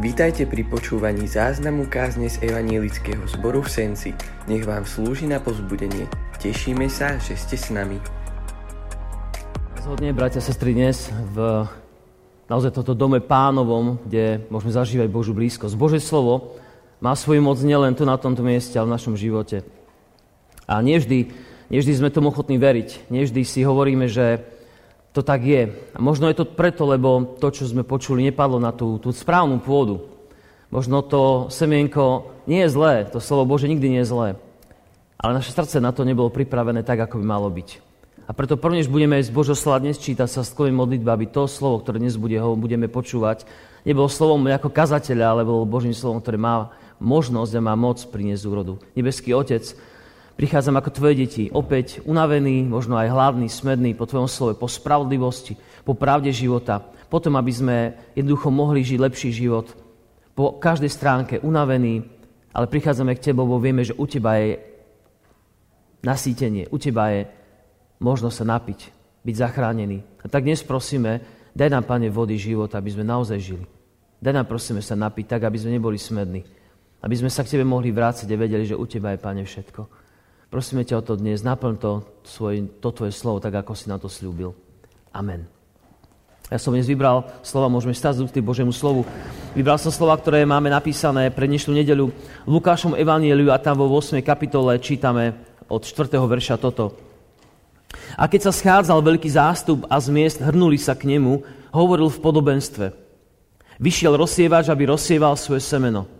Vítajte pri počúvaní záznamu kázne z Evanielického zboru v Senci. Nech vám slúži na pozbudenie. Tešíme sa, že ste s nami. Zhodne, bratia, sestry, dnes v naozaj toto dome pánovom, kde môžeme zažívať Božú blízkosť. Bože slovo má svoju moc nielen tu na tomto mieste, ale v našom živote. A nevždy, nevždy sme tomu ochotní veriť. Nevždy si hovoríme, že to tak je. A možno je to preto, lebo to, čo sme počuli, nepadlo na tú, tú správnu pôdu. Možno to semienko nie je zlé, to slovo Bože nikdy nie je zlé. Ale naše srdce na to nebolo pripravené tak, ako by malo byť. A preto prvne, než budeme z Božho slova dnes čítať sa sklovím modlitba, aby to slovo, ktoré dnes bude, ho budeme počúvať, nebolo slovom ako kazateľa, ale bolo Božím slovom, ktoré má možnosť a má moc priniesť úrodu. Nebeský Otec, Prichádzam ako tvoje deti, opäť unavený, možno aj hladný, smedný po tvojom slove, po spravodlivosti, po pravde života, potom, aby sme jednoducho mohli žiť lepší život. Po každej stránke unavený, ale prichádzame k tebe, lebo vieme, že u teba je nasýtenie, u teba je možnosť sa napiť, byť zachránený. A tak dnes prosíme, daj nám, Pane, vody života, aby sme naozaj žili. Daj nám, prosíme, sa napiť tak, aby sme neboli smední. Aby sme sa k Tebe mohli vrácať a vedeli, že u Teba je, Pane, všetko. Prosíme ťa o to dnes, naplň to, svoj, to tvoje slovo, tak ako si na to slúbil. Amen. Ja som dnes vybral slova, môžeme stať z Božiemu slovu. Vybral som slova, ktoré máme napísané pre dnešnú nedeľu v Lukášom Evangeliu a tam vo 8. kapitole čítame od 4. verša toto. A keď sa schádzal veľký zástup a z miest hrnuli sa k nemu, hovoril v podobenstve. Vyšiel rozsievač, aby rozsieval svoje semeno.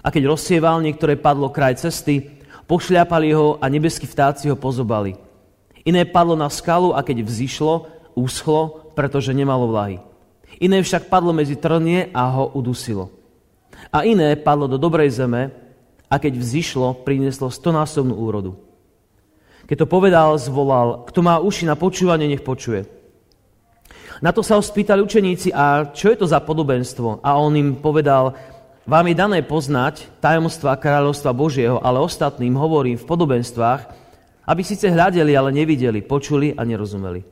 A keď rozsieval, niektoré padlo kraj cesty, Pošľapali ho a nebeskí vtáci ho pozobali. Iné padlo na skalu a keď vzýšlo, úschlo, pretože nemalo vlahy. Iné však padlo medzi trnie a ho udusilo. A iné padlo do dobrej zeme a keď vzýšlo, prinieslo stonásobnú úrodu. Keď to povedal, zvolal, kto má uši na počúvanie, nech počuje. Na to sa ho spýtali učeníci, a čo je to za podobenstvo? A on im povedal, vám je dané poznať tajomstva kráľovstva Božieho, ale ostatným hovorím v podobenstvách, aby síce hľadeli, ale nevideli, počuli a nerozumeli.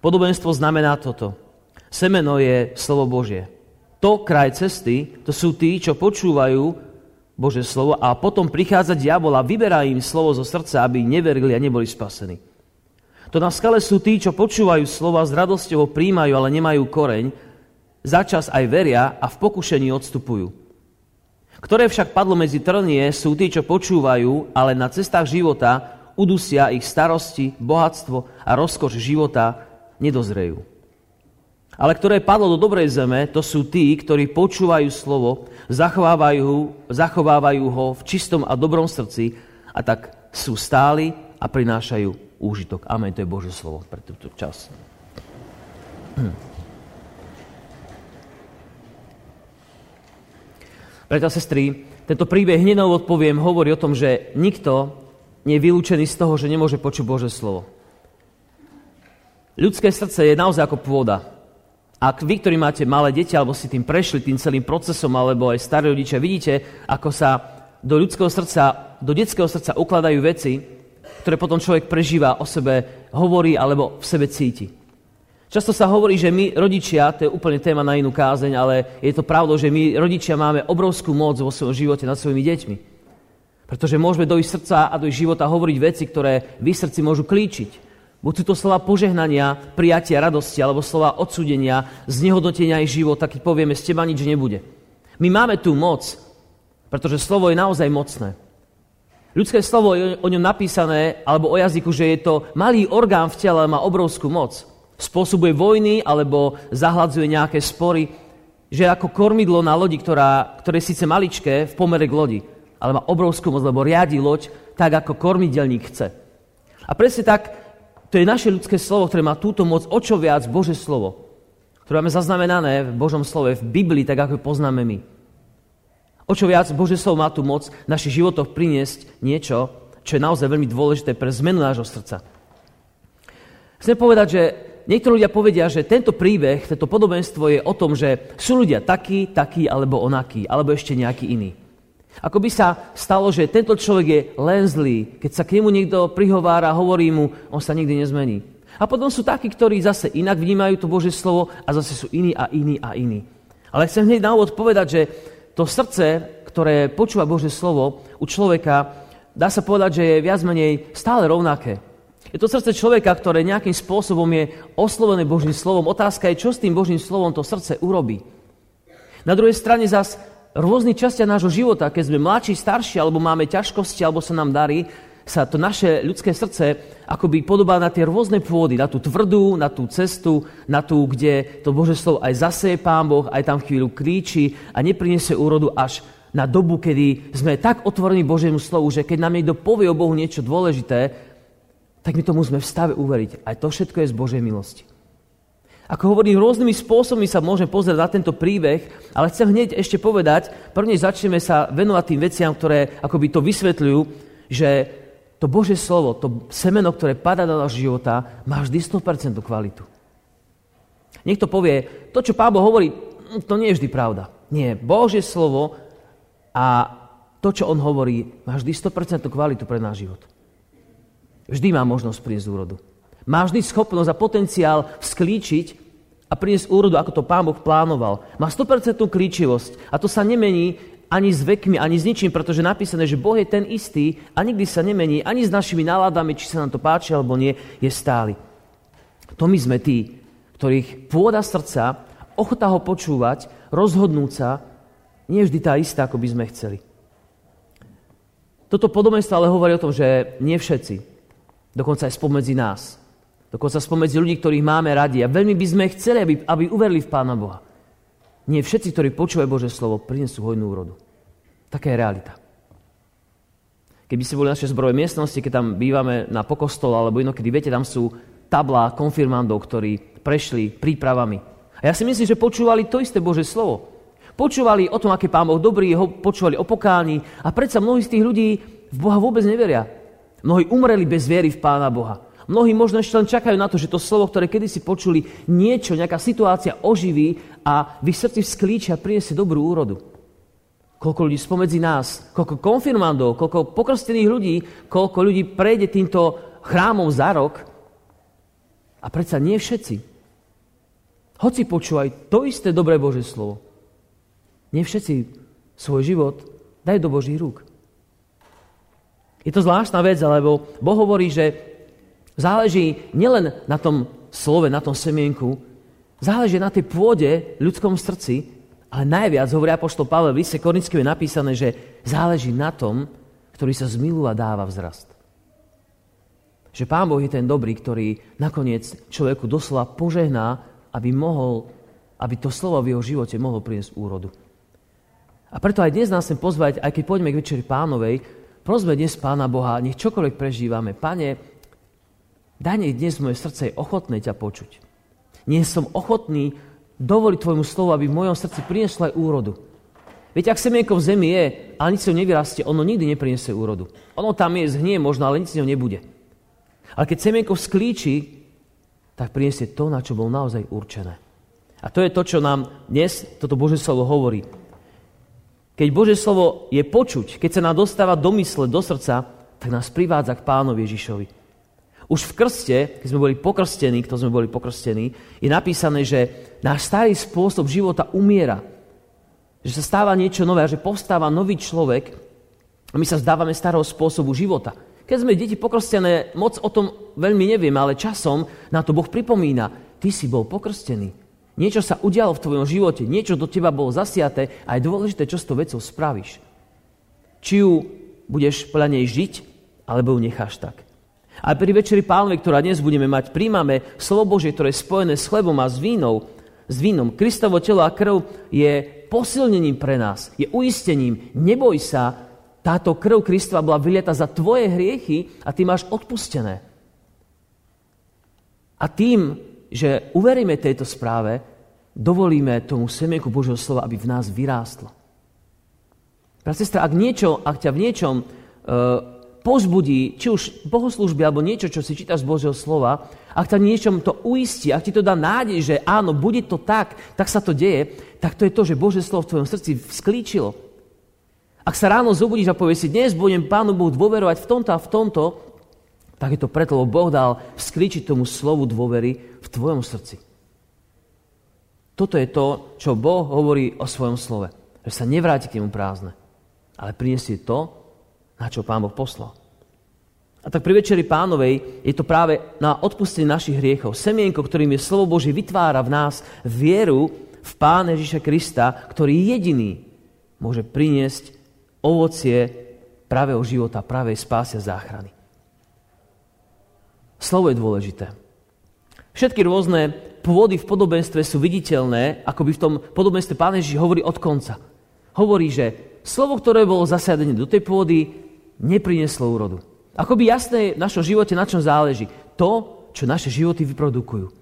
Podobenstvo znamená toto. Semeno je slovo Božie. To kraj cesty, to sú tí, čo počúvajú Bože slovo a potom prichádza diabol a vyberá im slovo zo srdca, aby neverili a neboli spasení. To na skale sú tí, čo počúvajú slova, s radosťou ho príjmajú, ale nemajú koreň, začas aj veria a v pokušení odstupujú. Ktoré však padlo medzi trnie, sú tí, čo počúvajú, ale na cestách života udusia ich starosti, bohatstvo a rozkoš života nedozrejú. Ale ktoré padlo do dobrej zeme, to sú tí, ktorí počúvajú slovo, zachovávajú, zachovávajú ho v čistom a dobrom srdci a tak sú stáli a prinášajú úžitok. Amen, to je Božie slovo pre túto čas. Hm. Preto, sestry, tento príbeh hneď na úvod poviem, hovorí o tom, že nikto nie je vylúčený z toho, že nemôže počuť Bože slovo. Ľudské srdce je naozaj ako pôda. Ak vy, ktorí máte malé deti, alebo si tým prešli, tým celým procesom, alebo aj starí rodičia, vidíte, ako sa do ľudského srdca, do detského srdca ukladajú veci, ktoré potom človek prežíva o sebe, hovorí alebo v sebe cíti. Často sa hovorí, že my rodičia, to je úplne téma na inú kázeň, ale je to pravdou, že my rodičia máme obrovskú moc vo svojom živote nad svojimi deťmi. Pretože môžeme do ich srdca a do ich života hovoriť veci, ktoré v srdci môžu klíčiť. Buď sú to slova požehnania, prijatia, radosti, alebo slova odsudenia, znehodnotenia ich života, keď povieme, z teba nič nebude. My máme tú moc, pretože slovo je naozaj mocné. Ľudské slovo je o ňom napísané, alebo o jazyku, že je to malý orgán v tele, má obrovskú moc spôsobuje vojny alebo zahladzuje nejaké spory, že ako kormidlo na lodi, ktorá, ktoré je síce maličké v pomere k lodi, ale má obrovskú moc, lebo riadi loď tak, ako kormidelník chce. A presne tak, to je naše ľudské slovo, ktoré má túto moc, o čo viac Bože slovo, ktoré máme zaznamenané v Božom slove, v Biblii, tak ako ho poznáme my. O čo viac Bože slovo má tú moc v našich životoch priniesť niečo, čo je naozaj veľmi dôležité pre zmenu nášho srdca. Chcem povedať, že niektorí ľudia povedia, že tento príbeh, tento podobenstvo je o tom, že sú ľudia takí, takí alebo onakí, alebo ešte nejaký iný. Ako by sa stalo, že tento človek je len zlý, keď sa k nemu niekto prihovára, hovorí mu, on sa nikdy nezmení. A potom sú takí, ktorí zase inak vnímajú to Božie slovo a zase sú iní a iní a iní. Ale chcem hneď na úvod povedať, že to srdce, ktoré počúva Bože slovo u človeka, dá sa povedať, že je viac menej stále rovnaké. Je to srdce človeka, ktoré nejakým spôsobom je oslovené Božím slovom. Otázka je, čo s tým Božím slovom to srdce urobí. Na druhej strane zas rôzny častia nášho života, keď sme mladší, starší, alebo máme ťažkosti, alebo sa nám darí, sa to naše ľudské srdce akoby podobá na tie rôzne pôdy, na tú tvrdú, na tú cestu, na tú, kde to Bože slovo aj zaseje Pán Boh, aj tam chvíľu kríči a nepriniesie úrodu až na dobu, kedy sme tak otvorení Božiemu slovu, že keď nám niekto povie o Bohu niečo dôležité, tak my tomu sme v stave uveriť. Aj to všetko je z Božej milosti. Ako hovorím, rôznymi spôsobmi sa môžeme pozrieť na tento príbeh, ale chcem hneď ešte povedať, prvne začneme sa venovať tým veciam, ktoré akoby to vysvetľujú, že to Božie slovo, to semeno, ktoré padá do nášho života, má vždy 100% kvalitu. Niekto povie, to, čo Pábo hovorí, to nie je vždy pravda. Nie, Božie slovo a to, čo on hovorí, má vždy 100% kvalitu pre náš život. Vždy má možnosť priniesť úrodu. Má vždy schopnosť a potenciál vzklíčiť a priniesť úrodu, ako to Pán Boh plánoval. Má 100% klíčivosť a to sa nemení ani s vekmi, ani s ničím, pretože napísané, že Boh je ten istý a nikdy sa nemení ani s našimi náladami, či sa nám to páči alebo nie, je stály. To my sme tí, ktorých pôda srdca, ochota ho počúvať, rozhodnúť sa, nie je vždy tá istá, ako by sme chceli. Toto podobenstvo ale hovorí o tom, že nie všetci, dokonca aj spomedzi nás, Dokonca spomedzi ľudí, ktorých máme radi. A veľmi by sme chceli, aby, aby uverili v Pána Boha. Nie všetci, ktorí počúvajú Bože slovo, prinesú hojnú úrodu. Taká je realita. Keby ste boli v našej zbrojovej miestnosti, keď tam bývame na pokostol, alebo inokedy, viete, tam sú tablá konfirmandov, ktorí prešli prípravami. A ja si myslím, že počúvali to isté Bože slovo. Počúvali o tom, aký Pán Boh dobrý, ho počúvali o pokáni a predsa mnohí z tých ľudí v Boha vôbec neveria. Mnohí umreli bez viery v Pána Boha. Mnohí možno ešte len čakajú na to, že to slovo, ktoré kedysi počuli, niečo, nejaká situácia oživí a v ich srdci vzklíčia a priniesie dobrú úrodu. Koľko ľudí spomedzi nás, koľko konfirmandov, koľko pokrstených ľudí, koľko ľudí prejde týmto chrámom za rok. A predsa nie všetci. Hoci počúvaj to isté dobré Bože slovo. Nie všetci svoj život dajú do Božích rúk. Je to zvláštna vec, lebo Boh hovorí, že Záleží nielen na tom slove, na tom semienku, záleží na tej pôde, ľudskom srdci, ale najviac, hovorí apoštol Pavel v liste Korinským je napísané, že záleží na tom, ktorý sa zmilú a dáva vzrast. Že Pán Boh je ten dobrý, ktorý nakoniec človeku doslova požehná, aby mohol, aby to slovo v jeho živote mohlo priniesť úrodu. A preto aj dnes nás chcem pozvať, aj keď poďme k večeri pánovej, prosme dnes Pána Boha, nech čokoľvek prežívame. Pane, Daj nech dnes moje srdce je ochotné ťa počuť. Nie som ochotný dovoliť tvojmu slovu, aby v mojom srdci prinieslo aj úrodu. Viete, ak semienko v zemi je, ale nič z nevyrastie, ono nikdy nepriniesie úrodu. Ono tam je, zhnie možno, ale nič z neho nebude. Ale keď semienko sklíči, tak priniesie to, na čo bol naozaj určené. A to je to, čo nám dnes toto Božie slovo hovorí. Keď Božie slovo je počuť, keď sa nám dostáva do mysle, do srdca, tak nás privádza k pánovi Ježišovi. Už v krste, keď sme boli pokrstení, kto sme boli pokrstení, je napísané, že náš starý spôsob života umiera. Že sa stáva niečo nové že postáva nový človek a my sa zdávame starého spôsobu života. Keď sme deti pokrstené, moc o tom veľmi nevieme, ale časom na to Boh pripomína. Ty si bol pokrstený. Niečo sa udialo v tvojom živote, niečo do teba bolo zasiaté a je dôležité, čo s tou vecou spravíš. Či ju budeš podľa nej žiť, alebo ju necháš tak. A pri Večeri pánovi, ktorá dnes budeme mať, príjmame slovo Božie, ktoré je spojené s chlebom a s vínou, s vínom. Kristovo telo a krv je posilnením pre nás, je uistením. Neboj sa, táto krv Kristova bola vylieta za tvoje hriechy a ty máš odpustené. A tým, že uveríme tejto správe, dovolíme tomu semienku Božieho slova, aby v nás vyrástlo. Brat, sestra, ak, niečo, ak ťa v niečom uh, pozbudí, či už bohoslužby alebo niečo, čo si čítaš z Božieho slova, ak ťa niečom to uistí, ak ti to dá nádej, že áno, bude to tak, tak sa to deje, tak to je to, že Božie slovo v tvojom srdci vzklíčilo. Ak sa ráno zobudíš a povieš si, dnes budem Pánu Bohu dôverovať v tomto a v tomto, tak je to preto, lebo Boh dal vzklíčiť tomu slovu dôvery v tvojom srdci. Toto je to, čo Boh hovorí o svojom slove. Že sa nevráti k nemu prázdne, ale priniesie to, na čo Pán Boh poslal. A tak pri Večeri Pánovej je to práve na odpustenie našich hriechov. Semienko, ktorým je slovo Boží, vytvára v nás vieru v Pána Ježiša Krista, ktorý jediný môže priniesť ovocie pravého života, pravej spásy a záchrany. Slovo je dôležité. Všetky rôzne pôdy v podobenstve sú viditeľné, ako by v tom podobenstve Pán Ježiš hovorí od konca. Hovorí, že slovo, ktoré bolo zasadené do tej pôdy, neprineslo úrodu. Ako by jasné v našom živote, na čom záleží. To, čo naše životy vyprodukujú.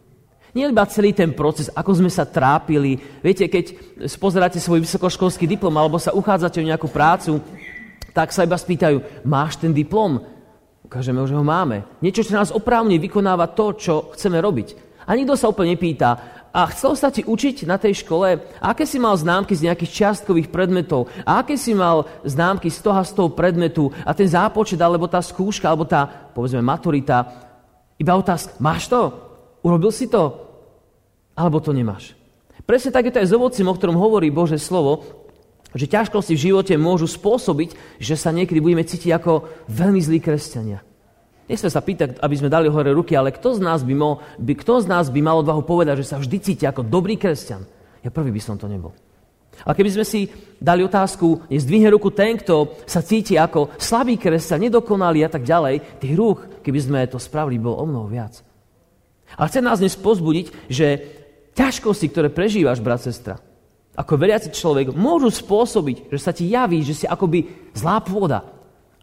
Nie iba celý ten proces, ako sme sa trápili. Viete, keď spozeráte svoj vysokoškolský diplom alebo sa uchádzate o nejakú prácu, tak sa iba spýtajú, máš ten diplom? Ukážeme, že ho máme. Niečo, čo nás oprávne vykonáva to, čo chceme robiť. A nikto sa úplne nepýta, a chcel sa ti učiť na tej škole, aké si mal známky z nejakých čiastkových predmetov, a aké si mal známky z toho z toho predmetu a ten zápočet, alebo tá skúška, alebo tá, povedzme, maturita. Iba otázka, máš to? Urobil si to? Alebo to nemáš? Presne tak je to aj s ovocím, o ktorom hovorí Bože slovo, že ťažkosti v živote môžu spôsobiť, že sa niekedy budeme cítiť ako veľmi zlí kresťania. Nechcem sa pýtať, aby sme dali hore ruky, ale kto z nás by, mal, by, kto z nás by mal odvahu povedať, že sa vždy cíti ako dobrý kresťan? Ja prvý by som to nebol. A keby sme si dali otázku, nezdvihne ruku ten, kto sa cíti ako slabý kresťan, nedokonalý a tak ďalej, tých rúk, keby sme to spravili, bolo o mnoho viac. A chcem nás dnes pozbudiť, že ťažkosti, ktoré prežívaš, brat, sestra, ako veriaci človek, môžu spôsobiť, že sa ti javí, že si akoby zlá pôda,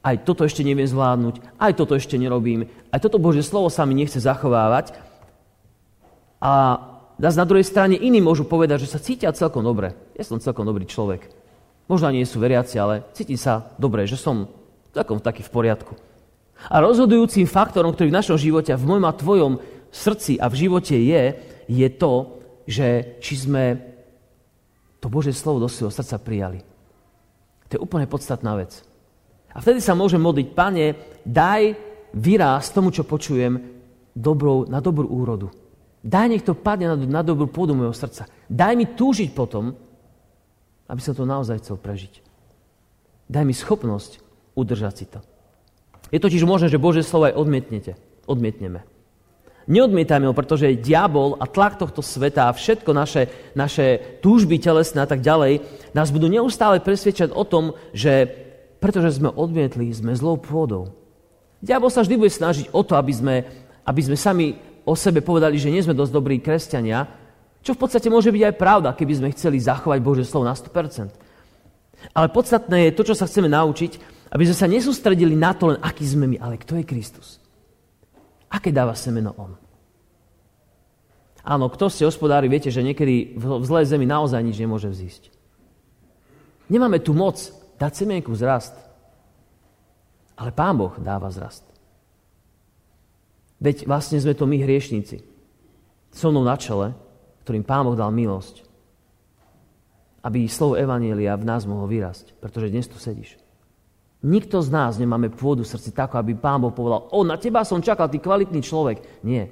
aj toto ešte neviem zvládnuť, aj toto ešte nerobím, aj toto Božie slovo sa mi nechce zachovávať. A na druhej strane iní môžu povedať, že sa cítia celkom dobre. Ja som celkom dobrý človek. Možno nie sú veriaci, ale cítim sa dobre, že som celkom taký v poriadku. A rozhodujúcim faktorom, ktorý v našom živote a v mojom a tvojom srdci a v živote je, je to, že či sme to Božie slovo do svojho srdca prijali. To je úplne podstatná vec. A vtedy sa môžem modliť, Pane, daj výraz tomu, čo počujem, dobrou, na dobrú úrodu. Daj, nech to padne na, na dobrú pôdu môjho srdca. Daj mi túžiť potom, aby som to naozaj chcel prežiť. Daj mi schopnosť udržať si to. Je totiž možné, že Bože slovo aj odmietnete. Odmietneme. Neodmietajme ho, pretože diabol a tlak tohto sveta a všetko naše, naše túžby telesné a tak ďalej nás budú neustále presvedčať o tom, že pretože sme odmietli, sme zlou pôdou. Diabol sa vždy bude snažiť o to, aby sme, aby sme sami o sebe povedali, že nie sme dosť dobrí kresťania, čo v podstate môže byť aj pravda, keby sme chceli zachovať Bože slovo na 100%. Ale podstatné je to, čo sa chceme naučiť, aby sme sa nesústredili na to len, aký sme my, ale kto je Kristus. Aké dáva semeno On? Áno, kto ste hospodári, viete, že niekedy v zlej zemi naozaj nič nemôže vzísť. Nemáme tu moc dať semienku zrast. Ale Pán Boh dáva zrast. Veď vlastne sme to my hriešníci. So mnou na čele, ktorým Pán Boh dal milosť. Aby slovo Evanielia v nás mohlo vyrásť. Pretože dnes tu sedíš. Nikto z nás nemáme pôdu v srdci tako, aby Pán Boh povedal, o, na teba som čakal, ty kvalitný človek. Nie.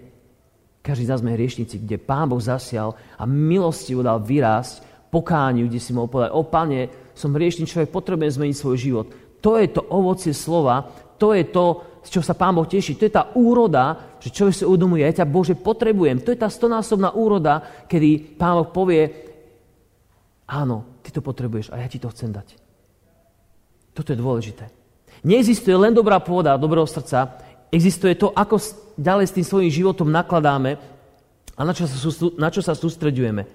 Každý z nás sme hriešnici, kde Pán Boh zasial a milostivo dal vyrásť pokániu, kde si mohol povedať, o Pane, som hriešný človek, potrebujem zmeniť svoj život. To je to ovocie slova, to je to, z čoho sa Pán Boh teší. To je tá úroda, že človek si uvedomuje, ja ťa Bože potrebujem. To je tá stonásobná úroda, kedy Pán Boh povie, áno, ty to potrebuješ a ja ti to chcem dať. Toto je dôležité. Neexistuje len dobrá pôda dobrého srdca, existuje to, ako ďalej s tým svojím životom nakladáme a na čo sa, na čo sa sústredujeme.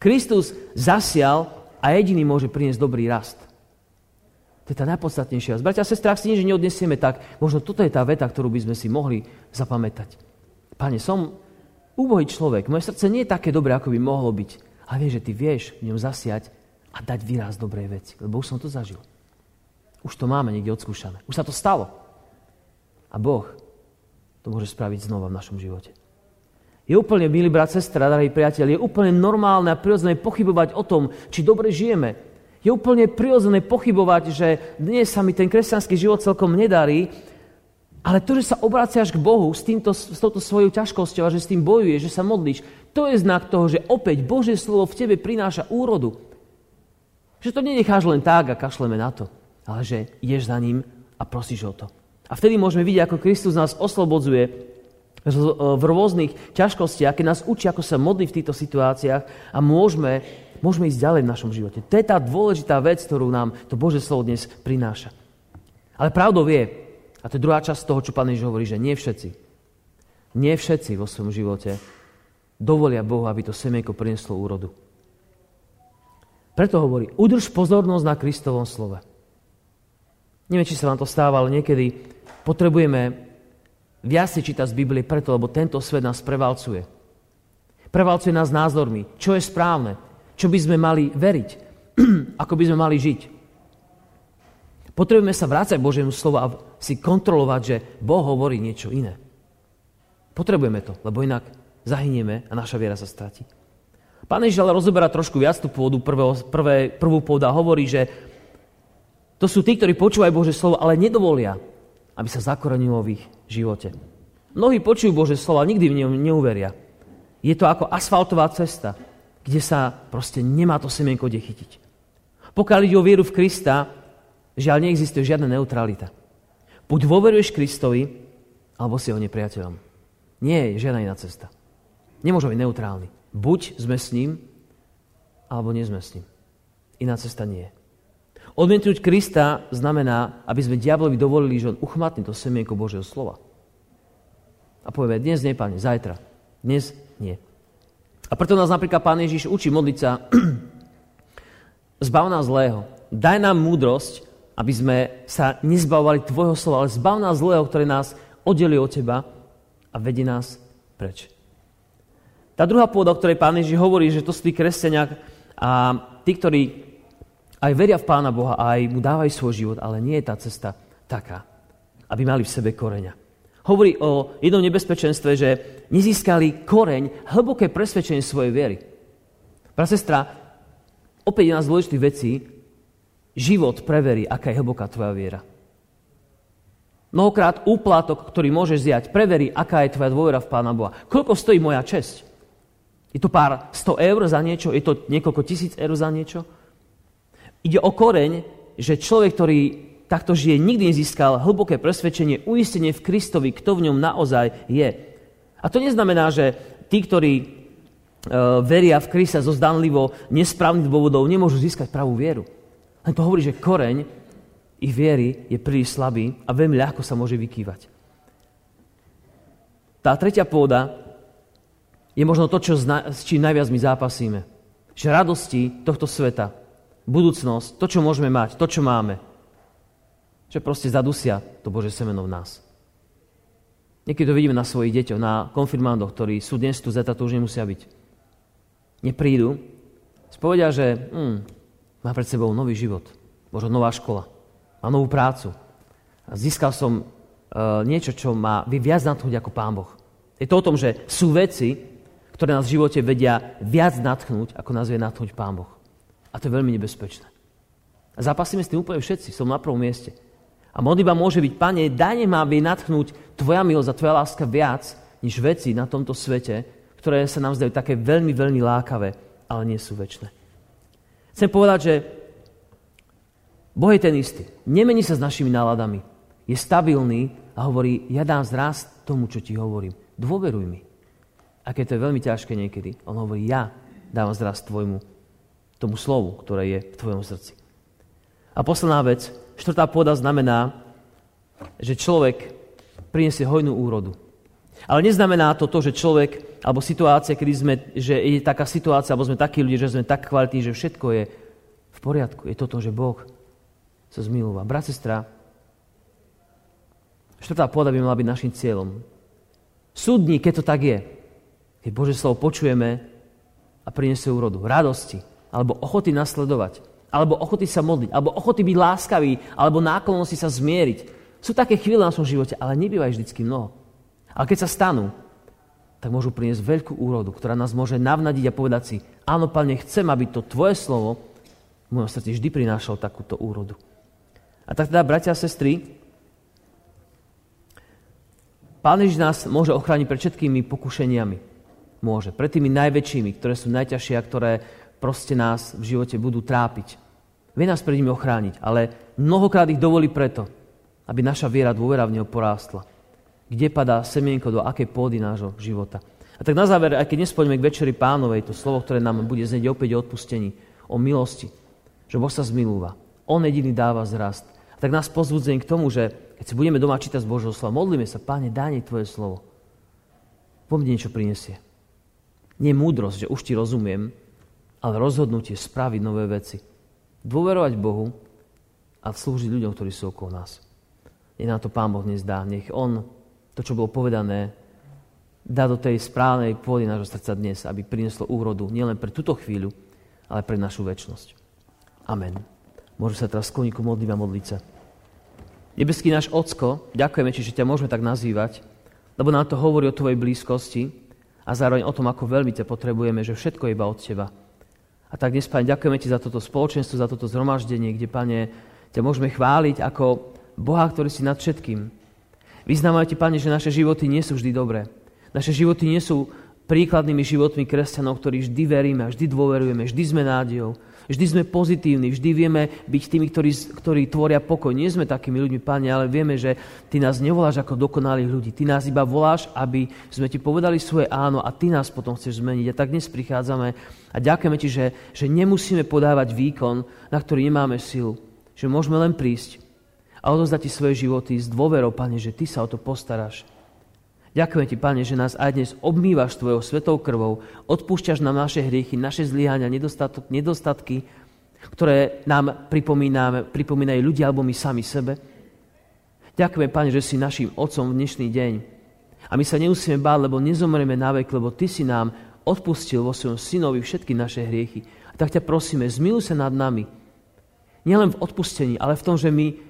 Kristus zasial a jediný môže priniesť dobrý rast. To je tá najpodstatnejšia vec. Bratia a sestra, ak si nič neodnesieme, tak možno toto je tá veta, ktorú by sme si mohli zapamätať. Pane, som úbohý človek, moje srdce nie je také dobré, ako by mohlo byť. Ale viem, že ty vieš v ňom zasiať a dať výraz dobrej veci, lebo už som to zažil. Už to máme niekde odskúšané. Už sa to stalo. A Boh to môže spraviť znova v našom živote. Je úplne, milý brat, sestra, drahý priateľ, je úplne normálne a prirodzené pochybovať o tom, či dobre žijeme. Je úplne prirodzené pochybovať, že dnes sa mi ten kresťanský život celkom nedarí, ale to, že sa obraciaš k Bohu s, týmto, s touto svojou ťažkosťou a že s tým bojuješ, že sa modlíš, To je znak toho, že opäť Božie slovo v tebe prináša úrodu. Že to nenecháš len tak a kašleme na to, ale že ideš za ním a prosíš o to. A vtedy môžeme vidieť, ako Kristus nás oslobodzuje v rôznych ťažkostiach, keď nás učí, ako sa modliť v týchto situáciách a môžeme, môžeme ísť ďalej v našom živote. To je tá dôležitá vec, ktorú nám to Bože slovo dnes prináša. Ale pravdou je, a to je druhá časť toho, čo Pán Ježiš hovorí, že nie všetci, nie všetci vo svojom živote dovolia Bohu, aby to semienko prinieslo úrodu. Preto hovorí, udrž pozornosť na Kristovom slove. Neviem, či sa vám to stáva, ale niekedy potrebujeme viac si čítať z Biblie preto, lebo tento svet nás prevalcuje. Prevalcuje nás názormi, čo je správne, čo by sme mali veriť, ako by sme mali žiť. Potrebujeme sa vrácať Božiemu slovu a si kontrolovať, že Boh hovorí niečo iné. Potrebujeme to, lebo inak zahynieme a naša viera sa stratí. Pán Ježiš ale rozoberá trošku viac tú pôdu, prvého, prvé, prvú pôdu a hovorí, že to sú tí, ktorí počúvajú Bože slovo, ale nedovolia, aby sa zakorenilo v ich živote. Mnohí počujú Bože slovo, a nikdy v ňom neuveria. Je to ako asfaltová cesta, kde sa proste nemá to semienko kde chytiť. Pokiaľ ide o vieru v Krista, žiaľ neexistuje žiadna neutralita. Buď dôveruješ Kristovi, alebo si ho nepriateľom. Nie je žiadna iná cesta. Nemôžeme byť neutrálni. Buď sme s ním, alebo nie sme s ním. Iná cesta nie je. Odmietnúť Krista znamená, aby sme diablovi dovolili, že on uchmatne to semienko Božieho slova. A povieme, dnes nie, pane, zajtra. Dnes nie. A preto nás napríklad pán Ježiš učí modliť sa zbav nás zlého. Daj nám múdrosť, aby sme sa nezbavovali Tvojho slova, ale zbav nás zlého, ktoré nás oddeli od Teba a vedie nás preč. Tá druhá pôda, o ktorej pán Ježiš hovorí, že to sú tí kresťania a tí, ktorí aj veria v Pána Boha a aj mu dávajú svoj život, ale nie je tá cesta taká, aby mali v sebe koreňa. Hovorí o jednom nebezpečenstve, že nezískali koreň, hlboké presvedčenie svojej viery. Pra sestra, opäť jedna z dôležitých vecí, život preverí, aká je hlboká tvoja viera. Mnohokrát úplatok, ktorý môžeš zjať, preverí, aká je tvoja dôvera v Pána Boha. Koľko stojí moja česť? Je to pár 100 eur za niečo? Je to niekoľko tisíc eur za niečo? Ide o koreň, že človek, ktorý takto žije, nikdy nezískal hlboké presvedčenie, uistenie v Kristovi, kto v ňom naozaj je. A to neznamená, že tí, ktorí e, veria v Krista zo zdanlivo nesprávnych dôvodov, nemôžu získať pravú vieru. Len to hovorí, že koreň ich viery je príliš slabý a veľmi ľahko sa môže vykývať. Tá tretia pôda je možno to, čo, s čím najviac my zápasíme. Že radosti tohto sveta, budúcnosť, to, čo môžeme mať, to, čo máme, že proste zadusia to Bože semeno v nás. Niekedy to vidíme na svojich deťoch, na konfirmandoch, ktorí sú dnes tu, zeta to už nemusia byť. Neprídu, spovedia, že hm, má pred sebou nový život, možno nová škola, má novú prácu. A získal som uh, niečo, čo má viac natchnúť ako Pán Boh. Je to o tom, že sú veci, ktoré nás v živote vedia viac natchnúť, ako nás vie natchnúť Pán Boh. A to je veľmi nebezpečné. A zapasíme s tým úplne všetci, som na prvom mieste. A modlitba môže byť, Pane, daj ma, aby natchnúť Tvoja milosť a Tvoja láska viac, než veci na tomto svete, ktoré sa nám zdajú také veľmi, veľmi lákavé, ale nie sú väčšie. Chcem povedať, že Boh je ten istý. Nemení sa s našimi náladami. Je stabilný a hovorí, ja dám zrast tomu, čo ti hovorím. Dôveruj mi. A keď to je veľmi ťažké niekedy, on hovorí, ja dávam zrast tvojmu tomu slovu, ktoré je v tvojom srdci. A posledná vec, štvrtá pôda znamená, že človek priniesie hojnú úrodu. Ale neznamená to to, že človek, alebo situácia, kedy sme, že je taká situácia, alebo sme takí ľudia, že sme tak kvalitní, že všetko je v poriadku. Je to to, že Boh sa zmilúva. Brat, sestra, štvrtá pôda by mala byť našim cieľom. Súdni, keď to tak je. Keď Bože slovo počujeme a priniesie úrodu. Radosti, alebo ochoty nasledovať, alebo ochoty sa modliť, alebo ochoty byť láskavý, alebo náklonosti sa zmieriť. Sú také chvíle na svojom živote, ale nebývajú vždycky mnoho. Ale keď sa stanú, tak môžu priniesť veľkú úrodu, ktorá nás môže navnadiť a povedať si, áno, Pane, chcem, aby to Tvoje slovo v mojom srdci vždy prinášalo takúto úrodu. A tak teda, bratia a sestry, Pán Ježiš nás môže ochrániť pred všetkými pokušeniami. môže. Pred tými najväčšími, ktoré sú najťažšie a ktoré proste nás v živote budú trápiť. Vie nás pred nimi ochrániť, ale mnohokrát ich dovolí preto, aby naša viera, dôvera v Neho porástla. Kde padá semienko do akej pôdy nášho života. A tak na záver, aj keď nespojíme k Večeri pánovej, to slovo, ktoré nám bude znieť opäť o odpustení, o milosti, že Boh sa zmilúva. On jediný dáva zrast. A tak nás pozbudzujem k tomu, že keď si budeme doma čítať z Božieho slova, modlíme sa, Páne, daj Tvoje slovo. Po mne niečo prinesie. Nie múdrosť, že už ti rozumiem, ale rozhodnutie spraviť nové veci. Dôverovať Bohu a slúžiť ľuďom, ktorí sú okolo nás. Nech nám to Pán Boh dnes dá. Nech On, to, čo bolo povedané, dá do tej správnej pôdy nášho srdca dnes, aby prinieslo úrodu nielen pre túto chvíľu, ale pre našu väčnosť. Amen. Môžu sa teraz skloniť ku modliť a modliť sa. Nebeský náš Ocko, ďakujeme Ti, že ťa môžeme tak nazývať, lebo nám to hovorí o Tvojej blízkosti a zároveň o tom, ako veľmi ťa potrebujeme, že všetko je iba od Teba. A tak dnes, Pane, ďakujeme Ti za toto spoločenstvo, za toto zhromaždenie, kde, Pane, ťa môžeme chváliť ako Boha, ktorý si nad všetkým. Vyznávame Pane, že naše životy nie sú vždy dobré. Naše životy nie sú príkladnými životmi kresťanov, ktorí vždy veríme vždy dôverujeme, vždy sme nádejou. Vždy sme pozitívni, vždy vieme byť tými, ktorí, ktorí tvoria pokoj. Nie sme takými ľuďmi, Pane, ale vieme, že Ty nás nevoláš ako dokonalých ľudí. Ty nás iba voláš, aby sme Ti povedali svoje áno a Ty nás potom chceš zmeniť. A tak dnes prichádzame a ďakujeme Ti, že, že nemusíme podávať výkon, na ktorý nemáme silu. Že môžeme len prísť a odozdať Ti svoje životy s dôverou, Pane, že Ty sa o to postaráš. Ďakujem Ti, Pane, že nás aj dnes obmývaš Tvojou svetou krvou, odpúšťaš nám naše hriechy, naše zlyhania, nedostatky, ktoré nám pripomínajú ľudia alebo my sami sebe. Ďakujem, Pane, že si našim Otcom v dnešný deň. A my sa nemusíme báť, lebo nezomrieme na vek, lebo Ty si nám odpustil vo svojom synovi všetky naše hriechy. A tak ťa prosíme, zmiluj sa nad nami. Nielen v odpustení, ale v tom, že my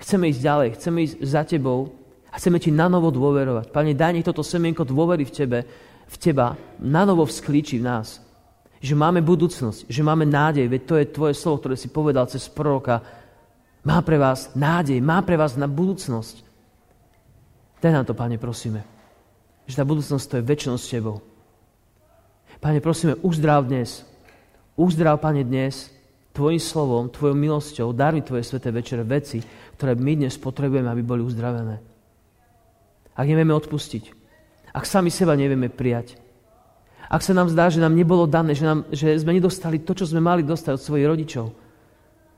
chceme ísť ďalej, chceme ísť za Tebou, a chceme ti na novo dôverovať. Pane, daj nech toto semienko dôvery v tebe, v teba na novo vzklíči v nás. Že máme budúcnosť, že máme nádej, veď to je tvoje slovo, ktoré si povedal cez proroka. Má pre vás nádej, má pre vás na budúcnosť. Daj nám to, Pane, prosíme. Že tá budúcnosť to je väčšnosť s Tebou. Pane, prosíme, uzdrav dnes. Uzdrav, Pane, dnes Tvojim slovom, Tvojou milosťou, dar mi Tvoje sveté večere veci, ktoré my dnes potrebujeme, aby boli uzdravené ak nevieme odpustiť, ak sami seba nevieme prijať, ak sa nám zdá, že nám nebolo dané, že, nám, že sme nedostali to, čo sme mali dostať od svojich rodičov,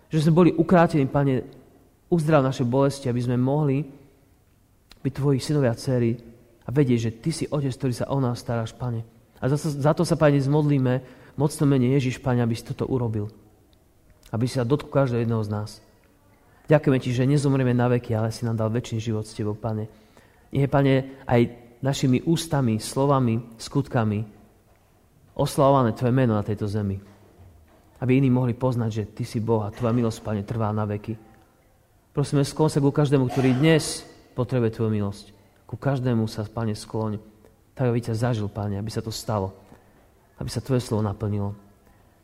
že sme boli ukrátení, Pane, uzdrav naše bolesti, aby sme mohli byť Tvoji synovia a dcery a vedieť, že Ty si Otec, ktorý sa o nás staráš, Pane. A za, za to sa, Pane, zmodlíme mocno mene Ježiš, Pane, aby si toto urobil. Aby si sa dotkol každého jedného z nás. Ďakujeme Ti, že nezomrieme na veky, ale si nám dal väčší život s Tebou, Pane. Nech Pane, aj našimi ústami, slovami, skutkami oslavované Tvoje meno na tejto zemi. Aby iní mohli poznať, že Ty si Boh a Tvoja milosť, Pane, trvá na veky. Prosíme, sklon sa ku každému, ktorý dnes potrebuje Tvoju milosť. Ku každému sa, Pane, skloň. Tak, aby ťa zažil, Pane, aby sa to stalo. Aby sa Tvoje slovo naplnilo.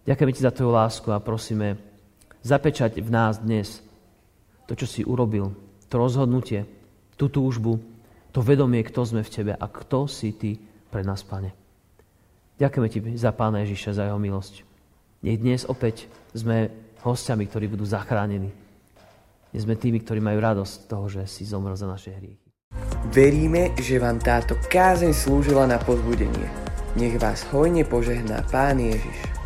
Ďakujeme Ti za Tvoju lásku a prosíme, zapečať v nás dnes to, čo si urobil, to rozhodnutie, tú túžbu, to vedomie, kto sme v Tebe a kto si Ty pre nás, Pane. Ďakujeme Ti za Pána Ježiša, za Jeho milosť. Nech dnes opäť sme hostiami, ktorí budú zachránení. Dnes sme tými, ktorí majú radosť toho, že si zomrel za naše hriechy. Veríme, že vám táto kázeň slúžila na pozbudenie. Nech vás hojne požehná Pán Ježiš.